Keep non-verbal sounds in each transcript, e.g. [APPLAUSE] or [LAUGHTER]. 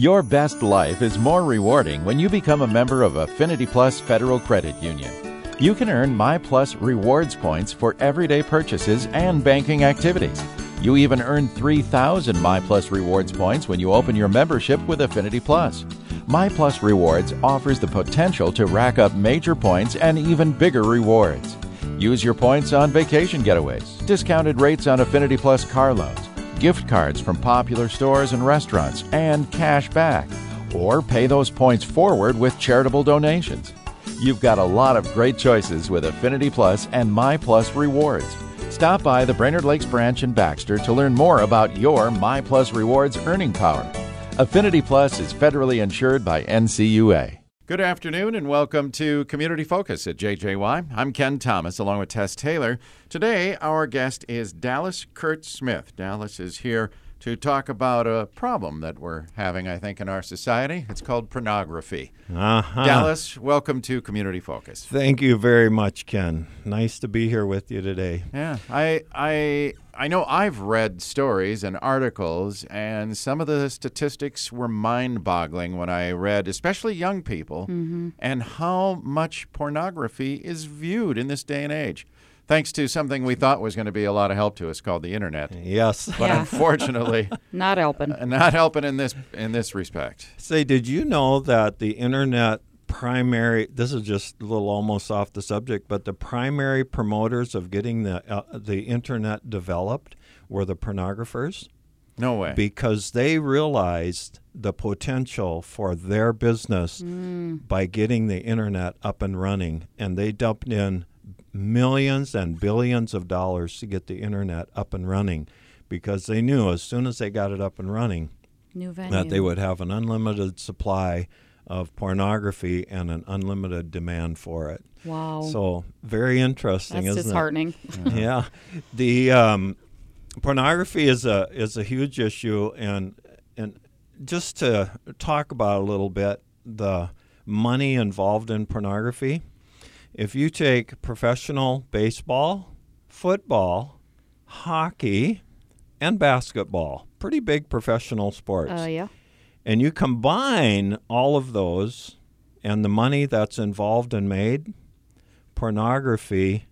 Your best life is more rewarding when you become a member of Affinity Plus Federal Credit Union. You can earn My Plus rewards points for everyday purchases and banking activities. You even earn 3,000 My Plus rewards points when you open your membership with Affinity Plus. My Plus Rewards offers the potential to rack up major points and even bigger rewards. Use your points on vacation getaways, discounted rates on Affinity Plus car loans, gift cards from popular stores and restaurants, and cash back. Or pay those points forward with charitable donations. You've got a lot of great choices with Affinity Plus and My Plus Rewards. Stop by the Brainerd Lakes branch in Baxter to learn more about your My Plus Rewards earning power. Affinity Plus is federally insured by NCUA. Good afternoon and welcome to Community Focus at JJY. I'm Ken Thomas along with Tess Taylor. Today, our guest is Dallas Kurt Smith. Dallas is here to talk about a problem that we're having, I think, in our society. It's called pornography. Uh-huh. Dallas, welcome to Community Focus. Thank you very much, Ken. Nice to be here with you today. Yeah, I I I know I've read stories and articles, and some of the statistics were mind-boggling when I read, especially young people, mm-hmm. and how much pornography is viewed in this day and age. Thanks to something we thought was going to be a lot of help to us called the internet, Yes. but Yeah. unfortunately, [LAUGHS] Not helping. Uh, not helping in this in this respect. Say, did you know that the internet primary this is just a little almost off the subject, but the primary promoters of getting the uh, the internet developed were the pornographers No way. because they realized the potential for their business by getting the internet up and running and they dumped in millions and billions of dollars to get the internet up and running because they knew as soon as they got it up and running New venue. that they would have an unlimited supply of pornography and an unlimited demand for it. Wow. So very interesting, That's isn't disheartening. it? Yeah, the um, pornography is a is a huge issue, and and just to talk about a little bit the money involved in pornography. If you take professional baseball, football, hockey, and basketball, pretty big professional sports Uh, yeah. And you combine all of those and the money that's involved and made, pornography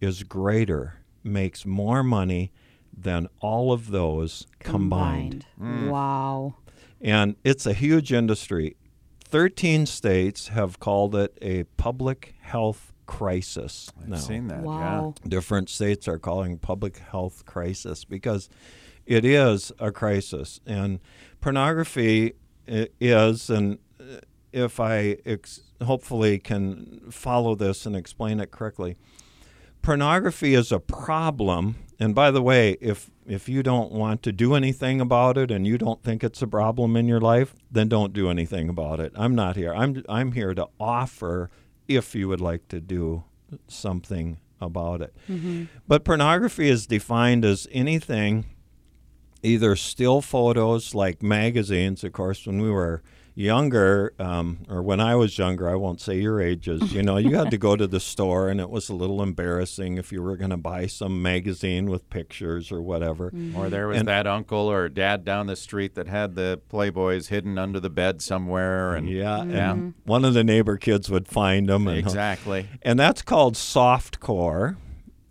is greater, makes more money than all of those combined. Wow. And it's a huge industry. 13 states have called it a public health crisis I've now seen that. Wow. different states are calling public health crisis because it is a crisis and pornography i- is and uh, if i ex- hopefully can follow this and explain it correctly. Pornography is a problem and by the way if if you don't want to do anything about it and you don't think it's a problem in your life then don't do anything about it. I'm not here. I'm i'm here to offer if you would like to do something about it. But pornography is defined as anything either still photos like magazines of course when we were younger um, or when i was younger i won't say your ages you know you had to go to the store and it was a little embarrassing if you were going to buy some magazine with pictures or whatever Or there was And- that uncle or dad down the street that had the Playboys hidden under the bed somewhere, and yeah Yeah. and one of the neighbor kids would find them and exactly. [LAUGHS] and that's called softcore.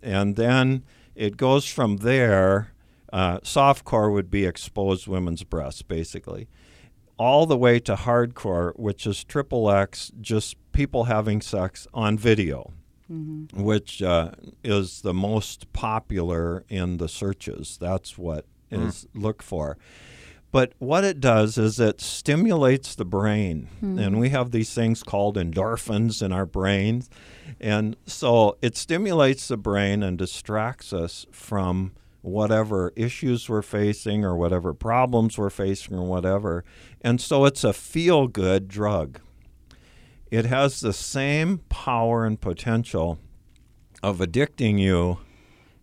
And then it goes from there. Uh, softcore would be exposed women's breasts, basically, all the way to hardcore, which is triple X, just people having sex on video, which uh, is the most popular in the searches. That's what is looked for. But what it does is it stimulates the brain. And we have these things called endorphins in our brains. And so it stimulates the brain and distracts us from whatever issues we're facing or whatever problems we're facing or whatever. And so it's a feel good drug. It has the same power and potential of addicting you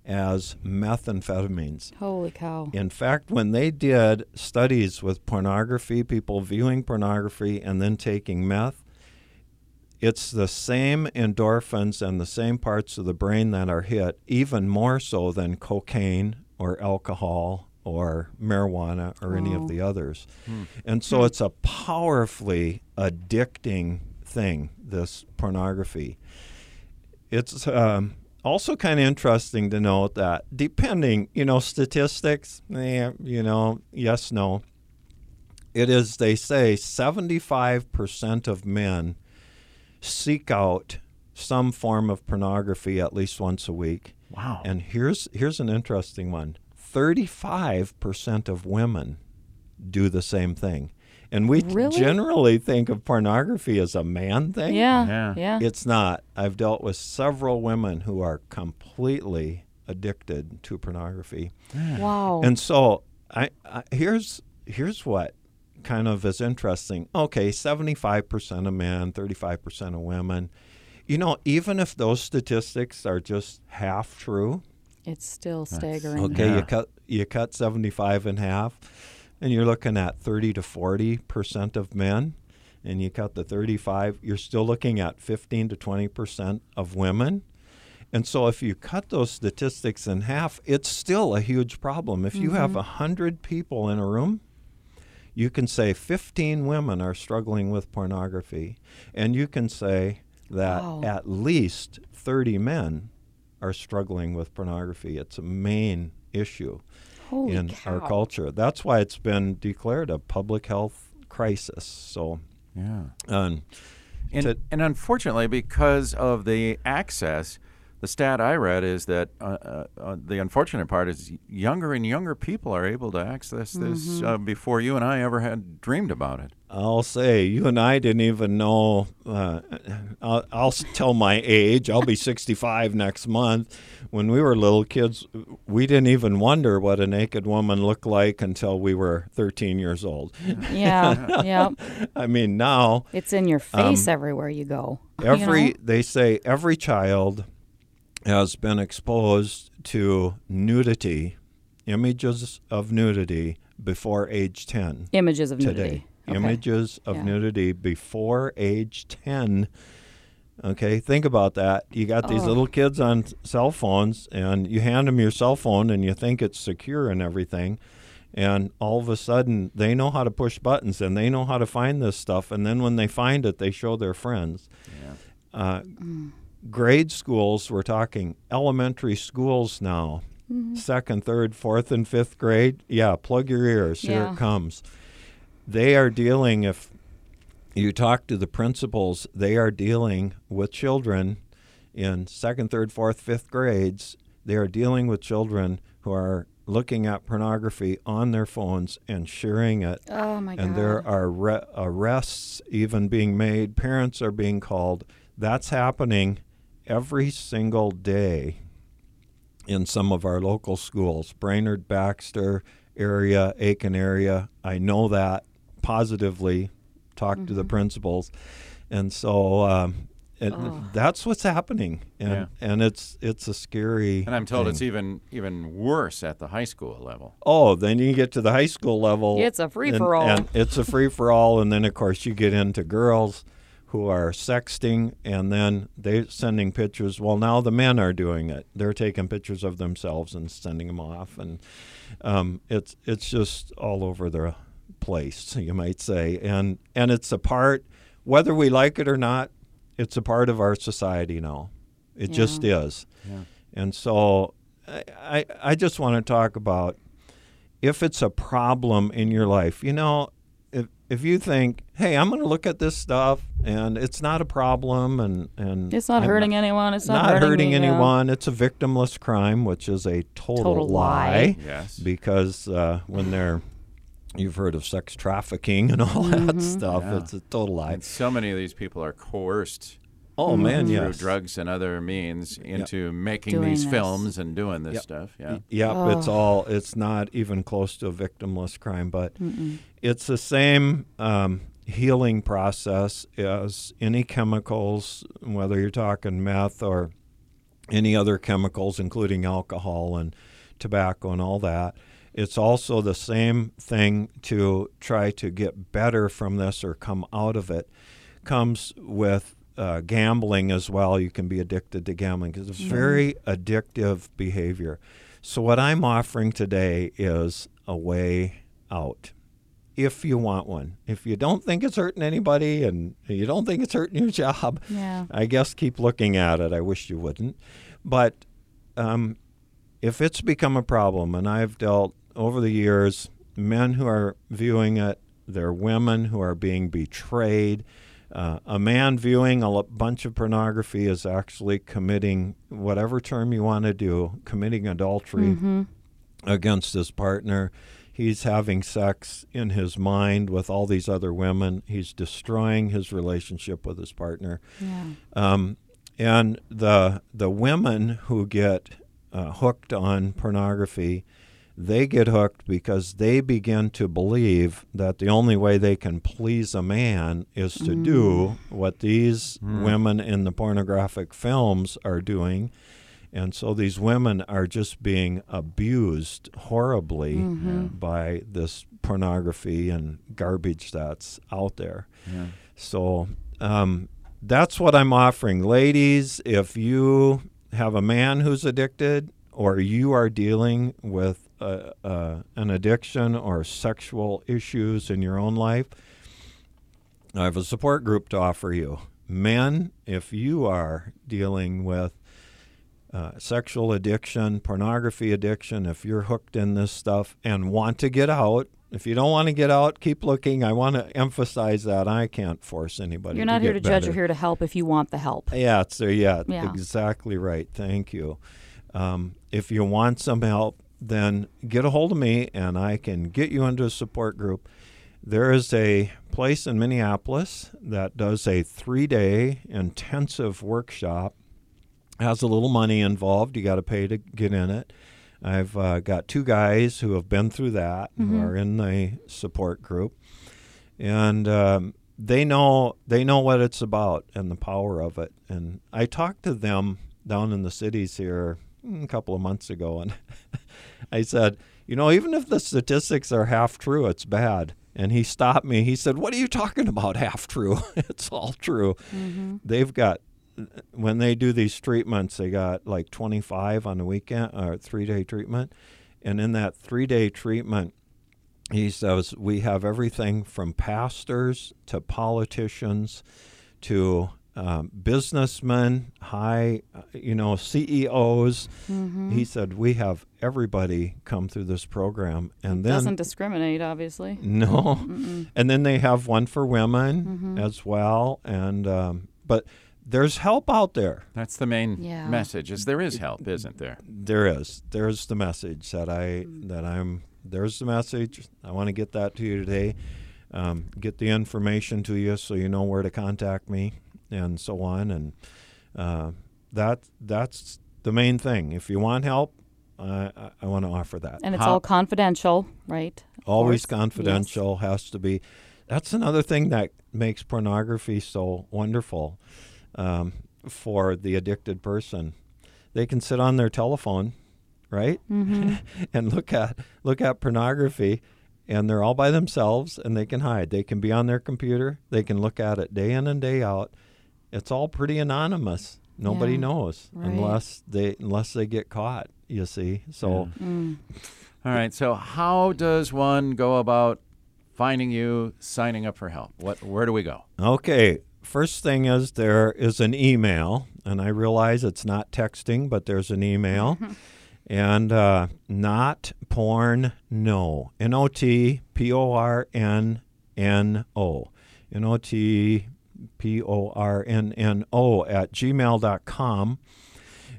as methamphetamines. Holy cow. In fact, when they did studies with pornography, people viewing pornography and then taking meth, it's the same endorphins and the same parts of the brain that are hit, even more so than cocaine or alcohol or marijuana or any Oh. of the others. And so it's a powerfully addicting thing, this pornography. It's um, also kind of interesting to note that depending, you know, statistics, eh, you know, yes, no. It is, they say, 75% of men seek out some form of pornography at least once a week. Wow. And here's here's an interesting one. 35% of women do the same thing. And we Really? generally think of pornography as a man thing. Yeah. Yeah. Yeah. It's not. I've dealt with several women who are completely addicted to pornography. wow. And so I, I here's here's what kind of is interesting. Okay, 75% of men, 35% of women. You know, even if those statistics are just half true, it's still staggering. okay, Yeah. you cut you cut 75 in half and you're looking at 30 to 40% of men and you cut the 35, you're still looking at 15 to 20% of women. And so if you cut those statistics in half, it's still a huge problem. If you have mm-hmm. 100 people in a room, you can say 15 women are struggling with pornography, and you can say that Wow. at least 30 men are struggling with pornography. It's a main issue Holy in cow. our culture. That's why it's been declared a public health crisis. So, Yeah. um, And, to- and unfortunately, because of the access, the stat I read is that uh, uh, uh, the unfortunate part is younger and younger people are able to access this uh, before you and I ever had dreamed about it. I'll say you and I didn't even know. Uh, I'll, I'll tell my age. I'll be 65 next month. When we were little kids, we didn't even wonder what a naked woman looked like until we were 13 years old. Yeah. [LAUGHS] yeah. I mean, now It's in your face everywhere you go. you every know? they say every child has been exposed to nudity, images of nudity before age 10 images of nudity. Okay. Images of Yeah. nudity before age 10. Okay, think about that. You got these Oh. little kids on cell phones, and you hand them your cell phone, and you think it's secure and everything. And all of a sudden, they know how to push buttons and they know how to find this stuff. And then when they find it, they show their friends. Uh, grade schools, we're talking elementary schools now, Mm-hmm. second, third, fourth, and fifth grade. Yeah, plug your ears. Here Yeah. it comes. They are dealing, if you talk to the principals, they are dealing with children in second, third, fourth, fifth grades. They are dealing with children who are looking at pornography on their phones and sharing it Oh my god. and there are re- arrests even being made. Parents are being called. That's happening every single day in some of our local schools, Brainerd, Baxter area, Aitkin area. I know that positively. Talk to the principals, and so um, it, Oh. that's what's happening, and Yeah. and it's it's a scary. And I'm told thing. it's even even worse at the high school level. Oh, then you get to the high school level. It's a free-for-all. And, it's a free for all. And then, of course, you get into girls who are sexting and then they're sending pictures. Well, now the men are doing it. They're taking pictures of themselves and sending them off. And um, it's, it's just all over the place, you might say. And, and it's a part, whether we like it or not, it's a part of our society now. It just is. Yeah. And so I, I, I just want to talk about if it's a problem in your life, you know, if, if you think, hey, I'm going to look at this stuff and it's not a problem and, and It's not I'm hurting anyone. It's not, not hurting me, yeah. anyone, it's a victimless crime, which is a total, Total lie. lie. Yes. Because uh, when they're, you've heard of sex trafficking and all Mm-hmm. that stuff, Yeah. it's a total lie. And so many of these people are coerced Oh, man, through yes. drugs and other means into making Doing these this. films and doing this Yep. stuff. Yeah. Y- Yep, it's all. It's not even close to a victimless crime, but it's the same um, healing process as any chemicals, whether you're talking meth or any other chemicals, including alcohol and tobacco and all that. It's also the same thing to try to get better from this or come out of it. Comes with uh, gambling as well. You can be addicted to gambling because it's very addictive behavior. So, what I'm offering today is a way out if you want one. If you don't think it's hurting anybody and you don't think it's hurting your [LAUGHS] job, Yeah. I guess keep looking at it. I wish you wouldn't. But um, if it's become a problem, and I've dealt over the years, men who are viewing it, they're women who are being betrayed. Uh, a man viewing a l- bunch of pornography is actually committing whatever term you want to do, committing adultery Mm-hmm. against his partner. He's having sex in his mind with all these other women. He's destroying his relationship with his partner. Yeah. Um, and the the women who get uh, hooked on pornography, they get hooked because they begin to believe that the only way they can please a man is to do mm. what these hmm. women in the pornographic films are doing. And so these women are just being abused horribly mm-hmm. by this pornography and garbage that's out there. Yeah. So um, that's what I'm offering. Ladies, if you have a man who's addicted or you are dealing with uh, uh, an addiction or sexual issues in your own life, I have a support group to offer you. Men, if you are dealing with uh, sexual addiction, pornography addiction, if you're hooked in this stuff and want to get out, if you don't want to get out, keep looking. I want to emphasize that I can't force anybody. You're not here to get judge. You're here to help if you want the help. Yeah, it's there. Yeah, Yeah. exactly right. Thank you. Um, if you want some help, then get a hold of me and I can get you into a support group. There is a place in Minneapolis that does a three day intensive workshop. Has a little money involved. You got to pay to get in it. I've uh, got two guys who have been through that, who are in the support group, and um, they know they know what it's about and the power of it. And I talked to them down in the cities here a couple of months ago, and [LAUGHS] I said, you know, even if the statistics are half true, it's bad. And he stopped me. He said, "What are you talking about? Half true? [LAUGHS] it's all true." Mm-hmm. They've got when they do these treatments, they got like 25 on the weekend uh, or three day treatment. And in that three day treatment, he says, we have everything from pastors to politicians to um, businessmen, high, uh, you know, CEOs. He said, we have everybody come through this program. And then Doesn't discriminate, obviously. no, and then they have one for women Mm-hmm. as well. And um, but there's help out there. That's the main Yeah. message. Is there is help, isn't there? There is. There's the message that I that I'm. There's the message. I want to get that to you today. Um, get the information to you so you know where to contact me and so on. And uh, that that's the main thing. If you want help, I I, I want to offer that. And it's How- all confidential, right? Always course. confidential has to be that's another thing that makes pornography so wonderful um, for the addicted person they can sit on their telephone right Mm-hmm. [LAUGHS] and look at look at pornography and they're all by themselves and they can hide they can be on their computer they can look at it day in and day out it's all pretty anonymous nobody Yeah, knows right. unless they unless they get caught you see so Mm. All right. So, how does one go about finding you, signing up for help? What? Where do we go? Okay. First thing is there is an email, and I realize it's not texting, but there's an email. [LAUGHS] and uh, not porn, no. N O T P O R N N O. N O T P O R N N O at gmail.com.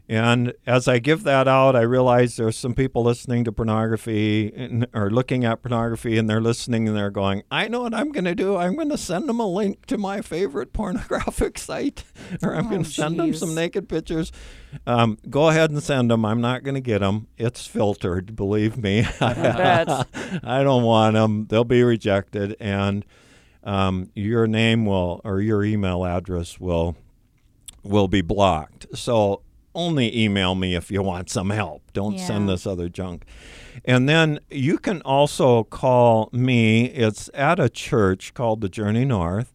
And as I give that out, I realize there's some people listening to pornography and, or looking at pornography, and they're listening and they're going, I know what I'm going to do. I'm going to send them a link to my favorite pornographic [LAUGHS] site, or I'm Oh, going to send them some naked pictures. Um, go ahead and send them. I'm not going to get them. It's filtered, believe me. [LAUGHS] bet. I don't want them. They'll be rejected, and um, your name will or your email address will will be blocked. So only email me if you want some help. Don't send this other junk. And then you can also call me. It's at a church called the Journey North.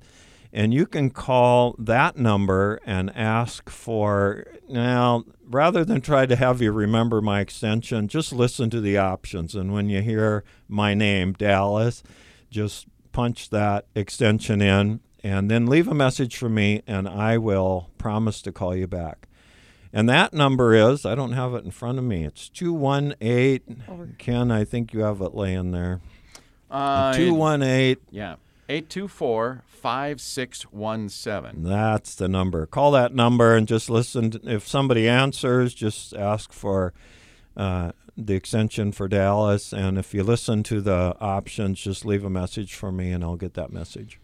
And you can call that number and ask for, now, rather than try to have you remember my extension, just listen to the options. And when you hear my name, Dallas, just punch that extension in and then leave a message for me, and I will promise to call you back. And that number is, I don't have it in front of me, it's 218. Ken, I think you have it laying there. Uh, 218. yeah. 824 5617. That's the number. Call that number and just listen. To, if somebody answers, just ask for uh, the extension for Dallas. And if you listen to the options, just leave a message for me and I'll get that message.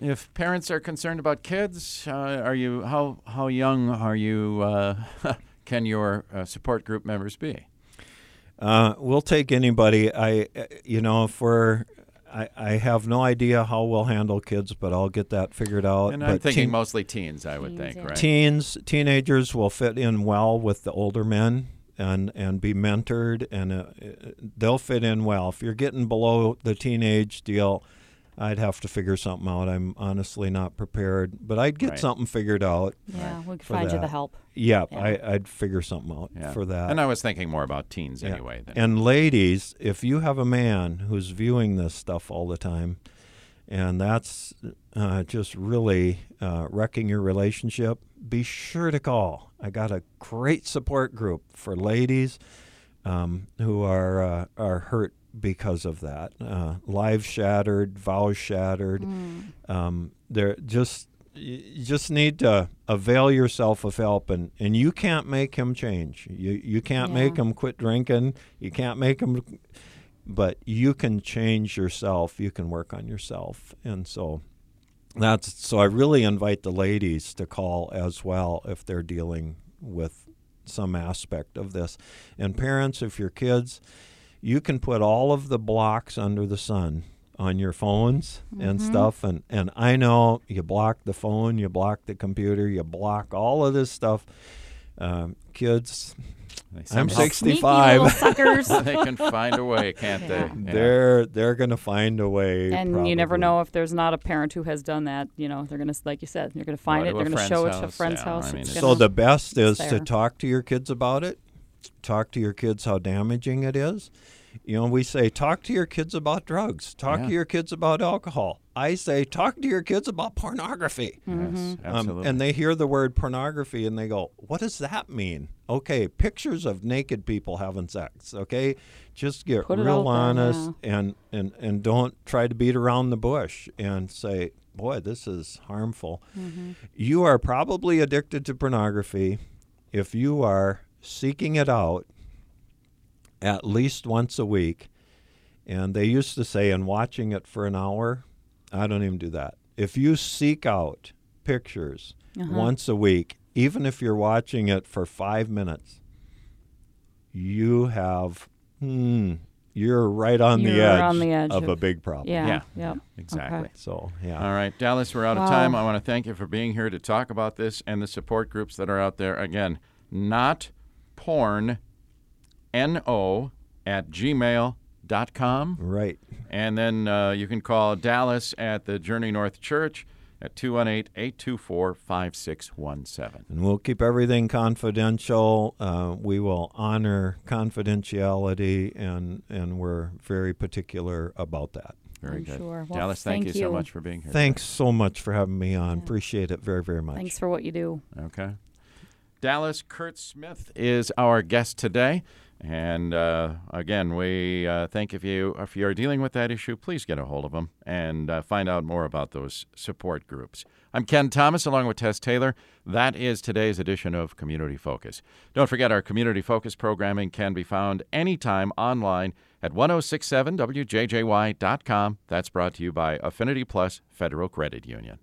If parents are concerned about kids, uh, are you how how young are you? Uh, [LAUGHS] can your uh, support group members be? Uh, we'll take anybody. I, uh, you know, if we're, I, I have no idea how we'll handle kids, but I'll get that figured out. And I'm But thinking teen- mostly teens. I would Teens, think, yeah. right? teens, teenagers will fit in well with the older men and and be mentored, and uh, uh, they'll fit in well. If you're getting below the teenage deal, I'd have to figure something out. I'm honestly not prepared, but I'd get Right. something figured out. Yeah, we could For find you the help. Yeah, Yeah. I, I'd figure something out Yeah. for that. And I was thinking more about teens Yeah. anyway. Than, And ladies, if you have a man who's viewing this stuff all the time, and that's uh, just really uh, wrecking your relationship, be sure to call. I got a great support group for ladies um, who are uh, are hurt because of that. Uh, lives shattered, vows shattered. Um, they're just you just need to avail yourself of help and, and you can't make him change you you can't make Yeah. him quit drinking you can't make him but you can change yourself you can work on yourself and so that's so i really invite the ladies to call as well if they're dealing with some aspect of this. And parents if your kids you can put all of the blocks under the sun on your phones and stuff. And and I know you block the phone, you block the computer, you block all of this stuff. Um, kids, I'm 65. [LAUGHS] suckers. they can find a way, can't Yeah. they? Yeah. they're they're gonna find a way. and you never know if there's not a parent who has done that. You know, they're gonna, like you said, you're gonna find Go it. to They're gonna friend's show it to a friend's yeah, house. I mean, it's it's- So the best is it's to talk to your kids about it. Talk to your kids how damaging it is. You know, we say talk to your kids about drugs. Talk Yeah. to your kids about alcohol. I say talk to your kids about pornography. Mm-hmm. Yes, Um, absolutely. and they hear the word pornography and they go, "What does that mean?" Okay, pictures of naked people having sex. Okay, just get Put real out there, honest and and and don't try to beat around the bush and say, "Boy, this is harmful." Mm-hmm. You are probably addicted to pornography if you are seeking it out at least once a week. And they used to say, and watching it for an hour, I don't even do that. If you seek out pictures Uh-huh. once a week, even if you're watching it for five minutes, you have, hmm, you're right on, the, You're edge on the edge of, of- a big problem. Yeah. Yeah. Yep. exactly. Okay. So, yeah. All right, Dallas, we're out of Wow. time. I want to thank you for being here to talk about this and the support groups that are out there. Again, not porn, N-O, at gmail.com. Right. And then uh, you can call Dallas at the Journey North Church at 218-824-5617. And we'll keep everything confidential. Uh, we will honor confidentiality, and, and we're very particular about that. Very I'm good. sure. Well, Dallas, thank, thank you so much for being here. Thanks so much for having me on. Yeah. Appreciate it very, very much. Thanks for what you do. Okay. Dallas Kurt Smith is our guest today. And uh, again, we uh, think if you if you are dealing with that issue, please get a hold of them and uh, find out more about those support groups. I'm Ken Thomas, along with Tess Taylor. That is today's edition of Community Focus. Don't forget, our Community Focus programming can be found anytime online at 1067wjjy.com. That's brought to you by Affinity Plus Federal Credit Union.